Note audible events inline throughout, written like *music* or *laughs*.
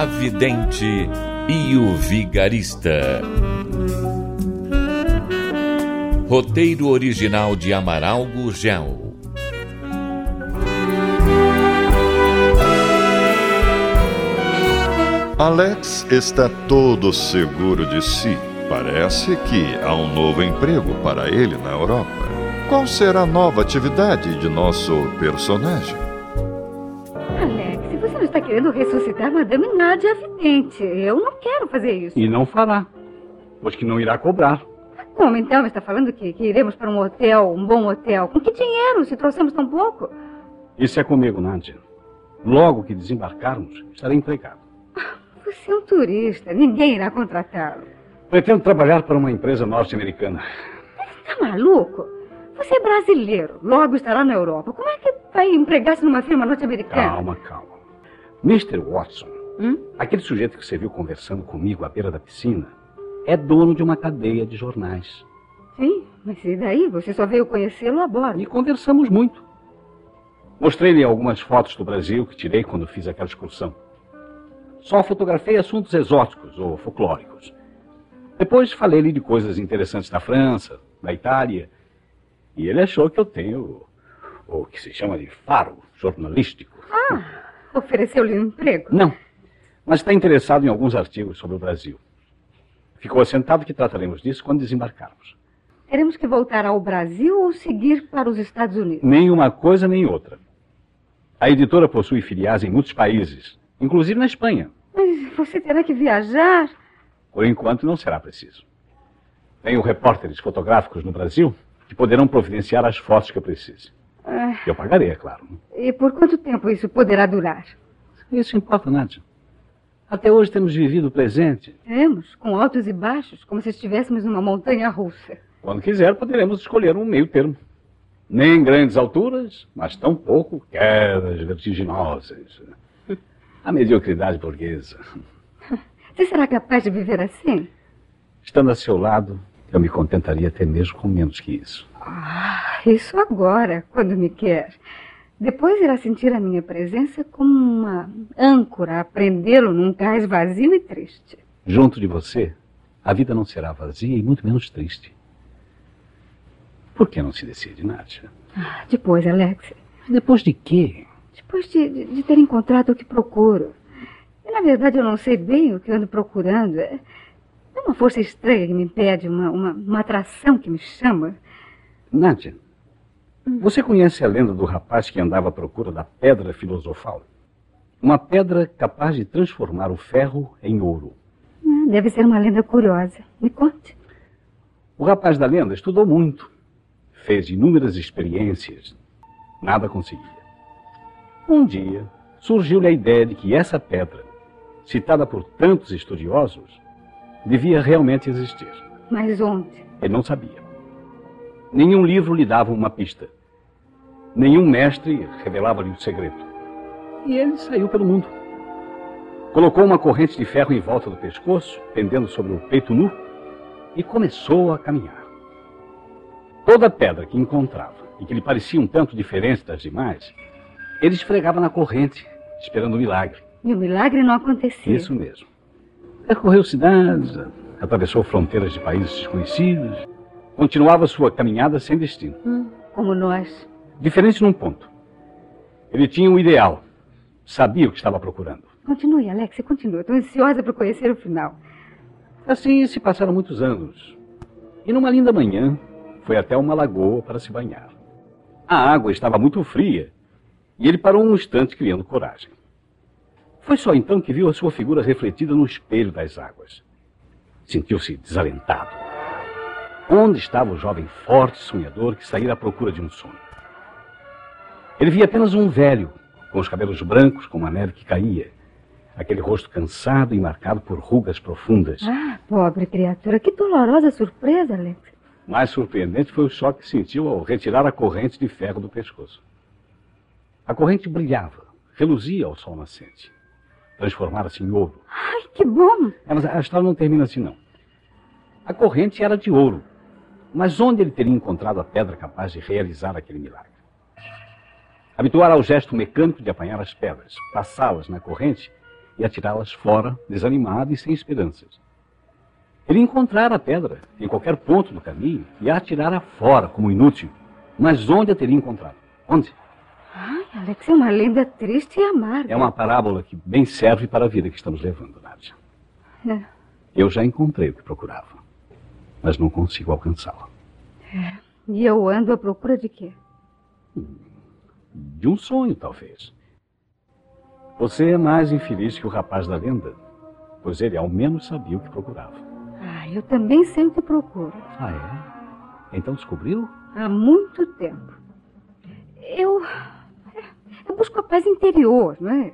A Vidente e o Vigarista. Roteiro original de Amaral Gurgel. Alex está todo seguro de si. Parece que há um novo emprego para ele na Europa. Qual será a nova atividade de nosso personagem? Alex, você não está querendo ressuscitar Madame Nádia Vidente. Eu não quero fazer isso. E não fará, pois que não irá cobrar. Como então está falando que, que iremos para um hotel, um bom hotel? Com que dinheiro, se trouxemos tão pouco? Isso é comigo, Nádia. Logo que desembarcarmos, estarei empregado. *laughs* Você é um turista, ninguém irá contratá-lo. Pretendo trabalhar para uma empresa norte-americana. Está maluco? Você é brasileiro, logo estará na Europa. Como é que vai empregar-se numa firma norte-americana? Calma, calma. Mr. Watson, Hum? aquele sujeito que você viu conversando comigo à beira da piscina, é dono de uma cadeia de jornais. Sim, mas e daí? Você só veio conhecê-lo a bordo. E conversamos muito. Mostrei-lhe algumas fotos do Brasil que tirei quando fiz aquela excursão. Só fotografei assuntos exóticos ou folclóricos. Depois falei-lhe de coisas interessantes da França, da Itália. E ele achou que eu tenho o que se chama de faro jornalístico. Ah, ofereceu-lhe um emprego? Não, mas está interessado em alguns artigos sobre o Brasil. Ficou assentado que trataremos disso quando desembarcarmos. Teremos que voltar ao Brasil ou seguir para os Estados Unidos? Nem uma coisa nem outra. A editora possui filiais em muitos países, inclusive na Espanha. Mas você terá que viajar. Por enquanto não será preciso. Tenho repórteres fotográficos no Brasil que poderão providenciar as fotos que eu precise. Ah, Eu pagarei, é claro. e por quanto tempo isso poderá durar? Isso importa, Nádia. Até hoje temos vivido o presente. Temos, com altos e baixos, como se estivéssemos numa montanha russa. Quando quiser, poderemos escolher um meio termo. Nem grandes alturas, mas tão pouco quedas vertiginosas. A mediocridade burguesa. *laughs* Você será capaz de viver assim? Estando a seu lado, eu me contentaria até mesmo com menos que isso. Ah, isso agora, quando me quer. Depois irá sentir a minha presença como uma âncora a prendê-lo num cais vazio e triste. Junto de você, a vida não será vazia e muito menos triste. Por que não se decide, Nádia? Ah, depois, Alex, Depois de quê? depois de, de, de ter encontrado o que procuro. E, na verdade, eu não sei bem o que ando procurando. É, é uma força estranha que me impede, uma, uma, uma atração que me chama. Nádia, você conhece a lenda do rapaz que andava à procura da pedra filosofal? Uma pedra capaz de transformar o ferro em ouro. Ah, Deve ser uma lenda curiosa. Me conte. O rapaz da lenda estudou muito, fez inúmeras experiências, nada conseguia. Um dia, surgiu-lhe a ideia de que essa pedra, citada por tantos estudiosos, devia realmente existir. Mas onde? Ele não sabia. Nenhum livro lhe dava uma pista. Nenhum mestre revelava-lhe o segredo. E ele saiu pelo mundo. Colocou uma corrente de ferro em volta do pescoço, pendendo sobre o peito nu, e começou a caminhar. Toda pedra que encontrava e que lhe parecia um tanto diferente das demais, ele esfregava na corrente, esperando o milagre. E o milagre não acontecia. Isso mesmo. Percorreu cidades, atravessou fronteiras de países desconhecidos, continuava sua caminhada sem destino. Hum, como nós. Diferente num ponto. Ele tinha um ideal, sabia o que estava procurando. Continue, Alex, continue. Estou ansiosa para conhecer o final. Assim se passaram muitos anos. E numa linda manhã, foi até uma lagoa para se banhar. A água estava muito fria e ele parou um instante criando coragem. Foi só então que viu a sua figura refletida no espelho das águas. Sentiu-se desalentado. Onde estava o jovem forte sonhador que saíra à procura de um sonho? Ele via apenas um velho, com os cabelos brancos como a neve que caía, aquele rosto cansado e marcado por rugas profundas. Ah, pobre criatura, que dolorosa surpresa, Alex. Mais surpreendente foi o choque que sentiu ao retirar a corrente de ferro do pescoço. A corrente brilhava, reluzia ao sol nascente. Transformara-se em ouro. Ai, que bom! É, mas a história não termina assim, não. A corrente era de ouro. Mas onde ele teria encontrado a pedra capaz de realizar aquele milagre? Habituar ao gesto mecânico de apanhar as pedras, passá-las na corrente e atirá-las fora, desanimado e sem esperanças. Ele encontrara a pedra em qualquer ponto do caminho e a atirara fora como inútil. Mas onde a teria encontrado? Onde? Ai, Alex, é uma lenda triste e amarga. É uma parábola que bem serve para a vida que estamos levando, Nádia. É. Eu já encontrei o que procurava, mas não consigo alcançá-la. É. E eu ando à procura de quê? De um sonho, talvez. Você é mais infeliz que o rapaz da lenda, pois ele ao menos sabia o que procurava. Ah, eu também sei o que procuro. Ah, é? Então descobriu? Há muito tempo. Eu. Eu busco a paz interior, não é?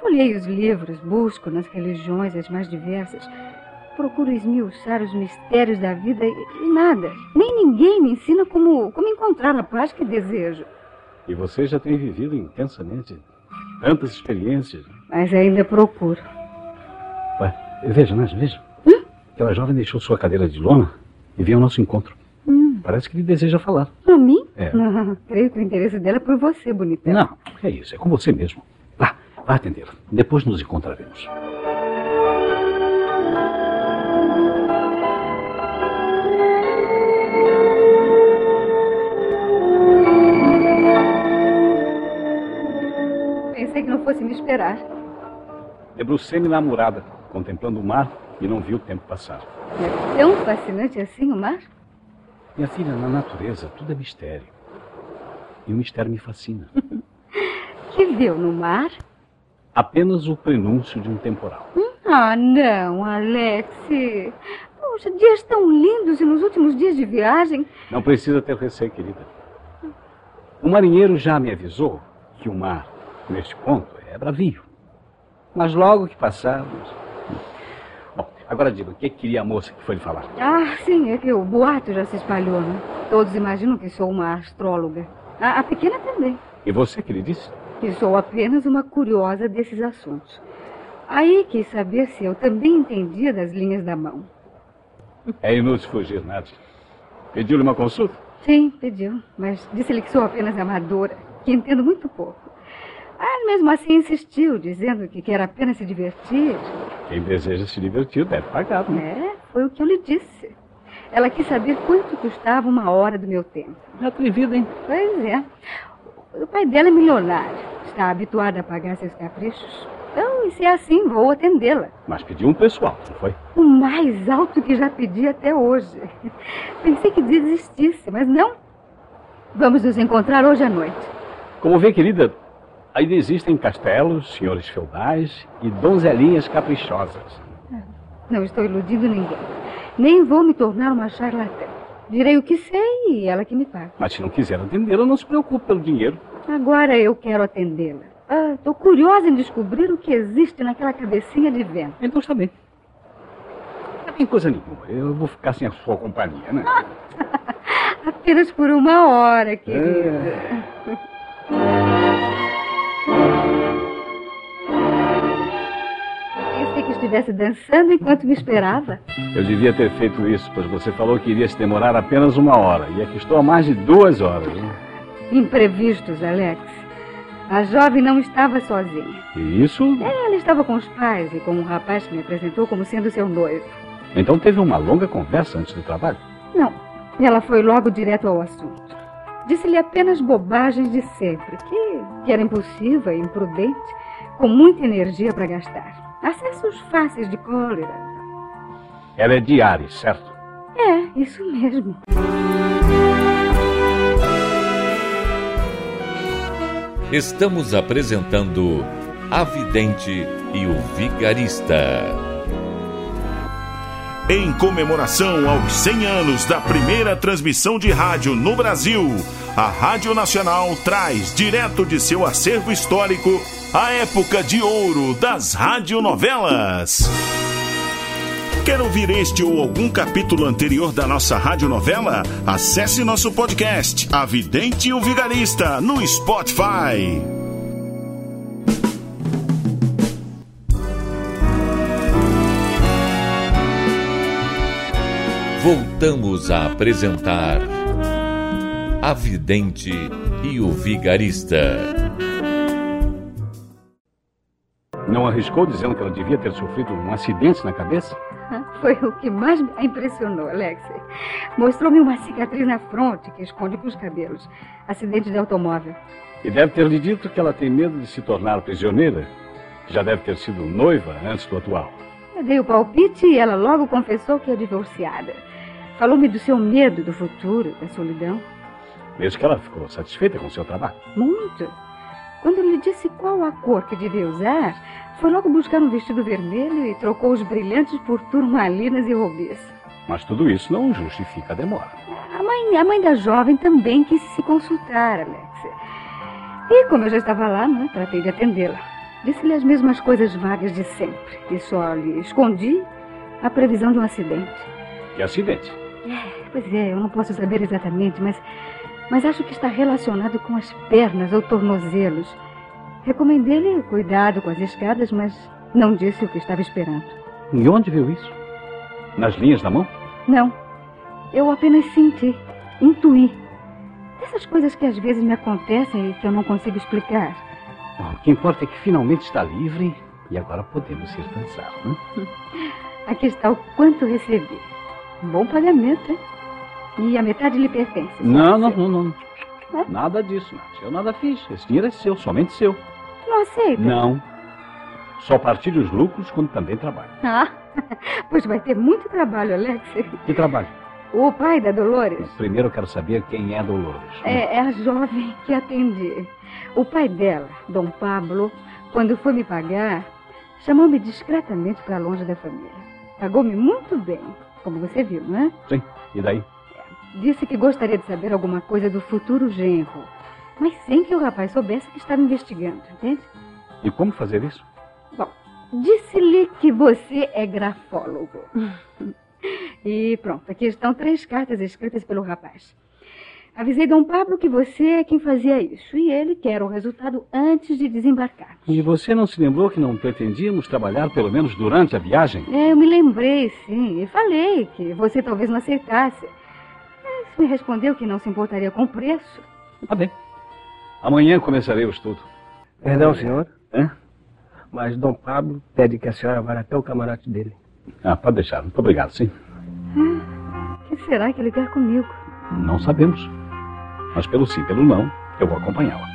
Folhei os livros, busco nas religiões as mais diversas. Procuro esmiuçar os mistérios da vida e, e nada. Nem ninguém me ensina como, como encontrar a paz que desejo. E você já tem vivido intensamente tantas experiências. Mas ainda procuro. Ué, veja, Nádia, veja. Hum? Aquela jovem deixou sua cadeira de lona e veio ao nosso encontro. Hum. Parece que ele deseja falar. Para mim? É. Não, *laughs* creio que o interesse dela é por você, bonitão. Não, é isso, é com você mesmo. Vá, vá atendê-la. Depois nos encontraremos. pensei que não fosse me esperar. Debrucei-me na murada, contemplando o mar e não vi o tempo passar. É tão fascinante assim o mar? Minha filha, na natureza tudo é mistério. E o mistério me fascina. *laughs* que viu no mar? Apenas o prenúncio de um temporal. Ah, não, Alex. Poxa, dias tão lindos e nos últimos dias de viagem. Não precisa ter receio, querida. O marinheiro já me avisou que o mar neste ponto é bravio. Mas logo que passarmos. Agora diga, o que queria a moça que foi lhe falar? Ah, sim, é que o boato já se espalhou, né? Todos imaginam que sou uma astróloga. A, a pequena também. E você que lhe disse? Que sou apenas uma curiosa desses assuntos. Aí quis saber se eu também entendia das linhas da mão. É inútil fugir, Nath. Pediu-lhe uma consulta? Sim, pediu. Mas disse-lhe que sou apenas amadora, que entendo muito pouco. Ah, mesmo assim insistiu, dizendo que quer apenas se divertir. Quem deseja se divertir deve pagar, né? É, foi o que eu lhe disse. Ela quis saber quanto custava uma hora do meu tempo. Atrevida, hein? Pois é. O pai dela é milionário. Está habituado a pagar seus caprichos. Então, e se é assim, vou atendê-la. Mas pediu um pessoal, não foi? O mais alto que já pedi até hoje. Pensei que desistisse, mas não. Vamos nos encontrar hoje à noite. Como vê, querida, Ainda existem castelos, senhores feudais e donzelinhas caprichosas. Não estou iludindo ninguém. Nem vou me tornar uma charlatã. Direi o que sei e ela que me paga. Mas se não quiser atendê-la, não se preocupe pelo dinheiro. Agora eu quero atendê-la. Estou ah, curiosa em descobrir o que existe naquela cabecinha de vento. Então está bem. Não tem coisa nenhuma. Eu vou ficar sem a sua companhia, né? *laughs* Apenas por uma hora, querida. É... *laughs* Pensei que estivesse dançando enquanto me esperava. Eu devia ter feito isso, pois você falou que iria se demorar apenas uma hora. E aqui estou há mais de duas horas. Hein? Imprevistos, Alex. A jovem não estava sozinha. E isso? Ela estava com os pais e com um rapaz que me apresentou como sendo seu noivo. Então teve uma longa conversa antes do trabalho? Não. Ela foi logo direto ao assunto. Disse-lhe apenas bobagens de sempre, que, que era impulsiva e imprudente, com muita energia para gastar. Acessos fáceis de cólera. Ela é de Ares, certo? É, isso mesmo. Estamos apresentando A Vidente e o Vigarista. Em comemoração aos 100 anos da primeira transmissão de rádio no Brasil, a Rádio Nacional traz direto de seu acervo histórico a época de ouro das radionovelas. Quer ouvir este ou algum capítulo anterior da nossa radionovela? Acesse nosso podcast, A Vidente e o Vigarista, no Spotify. Voltamos a apresentar A Vidente e o Vigarista. Não arriscou dizendo que ela devia ter sofrido um acidente na cabeça? *laughs* Foi o que mais me impressionou, Alexei. Mostrou-me uma cicatriz na fronte que esconde com os cabelos. Acidente de automóvel. E deve ter lhe dito que ela tem medo de se tornar prisioneira. Já deve ter sido noiva antes do atual. Eu dei o palpite e ela logo confessou que é divorciada. Falou-me do seu medo do futuro, da solidão. Mesmo que ela ficou satisfeita com o seu trabalho. Muito. Quando lhe disse qual a cor que devia usar, foi logo buscar um vestido vermelho e trocou os brilhantes por turmalinas e robês. Mas tudo isso não justifica a demora. A mãe, a mãe da jovem também quis se consultar, Alexia. E como eu já estava lá, né, tratei de atendê-la. Disse-lhe as mesmas coisas vagas de sempre. E só lhe escondi a previsão de um acidente. Que acidente? É, pois é, eu não posso saber exatamente, mas, mas acho que está relacionado com as pernas ou tornozelos. Recomendei-lhe cuidado com as escadas, mas não disse o que estava esperando. E onde viu isso? Nas linhas da mão? Não. Eu apenas senti, intuí. Essas coisas que às vezes me acontecem e que eu não consigo explicar. Bom, o que importa é que finalmente está livre e agora podemos ir dançar, né? *laughs* Aqui está o quanto recebi. Bom pagamento, hein? E a metade lhe pertence. Não, não, não, não. Nada disso, Nath. Eu nada fiz. Esse dinheiro é seu, somente seu. Não aceita? Não. Só partilho os lucros quando também trabalho. Ah, *laughs* pois vai ter muito trabalho, Alex. Que trabalho? O pai da Dolores Primeiro eu quero saber quem é Dolores. é, é a jovem que atendi. O pai dela, Dom Pablo, quando foi me pagar, chamou-me discretamente para longe da família. Pagou-me muito bem, como você viu, não é? Sim. E daí? Disse que gostaria de saber alguma coisa do futuro genro, mas sem que o rapaz soubesse que estava investigando, entende? E como fazer isso? Bom, disse-lhe que você é grafólogo. *laughs* E pronto, aqui estão três cartas escritas pelo rapaz. Avisei Dom Pablo que você é quem fazia isso e ele quer o resultado antes de desembarcar. E você não se lembrou que não pretendíamos trabalhar pelo menos durante a viagem? É, eu me lembrei, sim, e falei que você talvez não aceitasse. Mas me respondeu que não se importaria com o preço. Tá bem. Amanhã começarei o estudo. Perdão, senhor, Hã? mas Dom Pablo pede que a senhora vá até o camarote dele. Ah, pode deixar. Muito obrigado, sim. O que será que ele quer comigo? Não sabemos. Mas pelo sim, pelo não, eu vou acompanhá-la.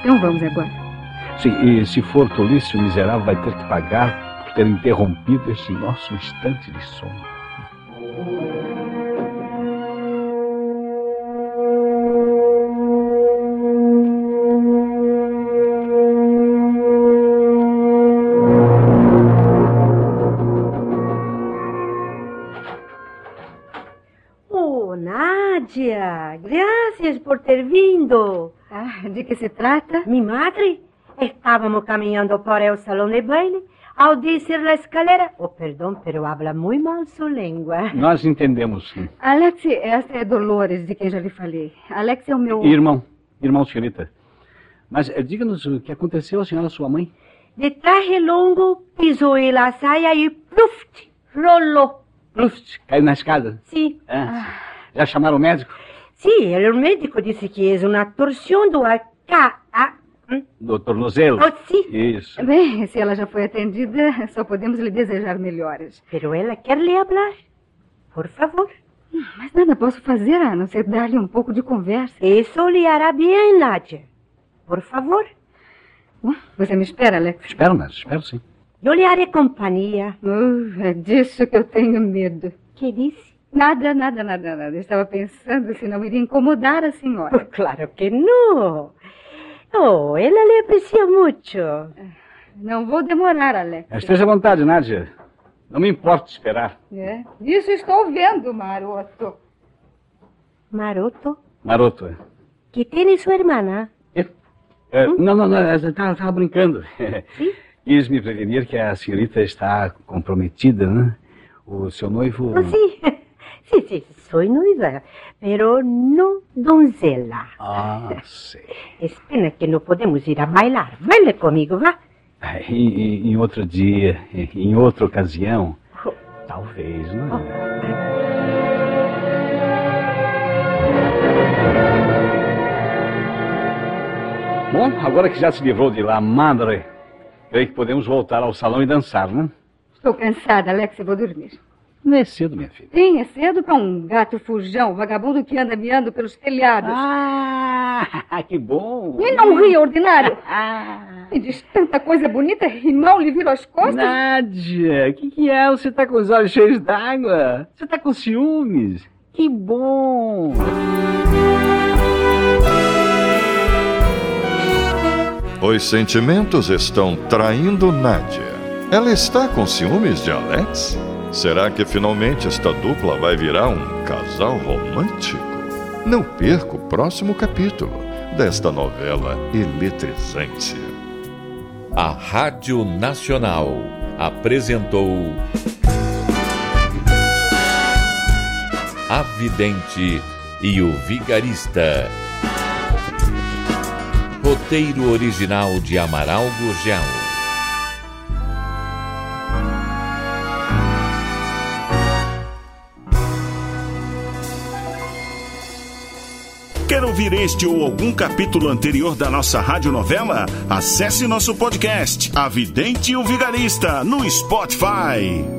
Então vamos agora. Sim, e se for tolice, o miserável vai ter que pagar por ter interrompido esse nosso instante de sono. *laughs* de que se trata? Mi madre, estábamos caminhando por el salón de baile. Ao descer la escalera, oh, perdón, pero habla muy mal su lengua. *laughs* Nós entendemos, sim. Alex, esta é Dolores, de quem já lhe falei. Alex é o meu. Irmão, irmão, senhorita. Mas eh, diga-nos o que aconteceu à senhora sua mãe. De traje longo, pisou em la saia e pluft, rolou. Pluft, caiu na escada. Sim, Ah, Já chamaram o médico? Sim, el médico disse que é uma torção do hum, Do tornozelo? oh, sim. Isso. Bem, se ela já foi atendida, só podemos lhe desejar melhoras. Pero ela quer lhe hablar. Por favor. Mas nada posso fazer a não ser dar-lhe um pouco de conversa. Isso lhe hará bem, Nadia. Por favor. Você me espera, Alex? Espero, mas espero sim. Eu lhe harei companhia. Uh, é disso que eu tenho medo. Que disse? Nada, nada, nada, nada. Eu estava pensando se não iria incomodar a senhora. *laughs* Claro que não. Oh, ela lhe aprecia muito. Não vou demorar, Alex. Esteja à vontade, Nádia. Não me importa esperar. É, isso estou vendo, maroto. Maroto? Maroto. Que tem sua irmã? É, é, Não, não, não, eu estava brincando. Sim? *laughs* Quis me prevenir que a senhorita está comprometida, né? O seu noivo... Oh, sí. Sí, sí, soy noiva, pero no donzela. Ah, *laughs* sei. Es pena que no podemos ir a bailar. Baile comigo, vá. Em, em- outro dia, em, outra ocasião, talvez, não é? Bom, agora que já se livrou de lá, madre, creio que podemos voltar ao salão e dançar, né? Estou cansada, Alex, eu vou dormir. Não é cedo, minha filha. Sim, é cedo para um gato fujão, vagabundo que anda miando pelos telhados. Ah, *laughs* que bom! E não ria, ordinário. *laughs* Me diz tanta coisa bonita e mal lhe viro as costas. Nádia, o que, que é? Você tá com os olhos cheios d'água? Você tá com ciúmes? Que bom! Os sentimentos estão traindo Nádia. Ela está com ciúmes de Alex? Será que finalmente esta dupla vai virar um casal romântico? Não perca o próximo capítulo desta novela eletrizante. A Rádio Nacional apresentou A Vidente e o Vigarista. Roteiro original de Amaral Gurgel. Quer ouvir este ou algum capítulo anterior da nossa radionovela? Acesse nosso podcast, A Vidente e o Vigarista, no Spotify.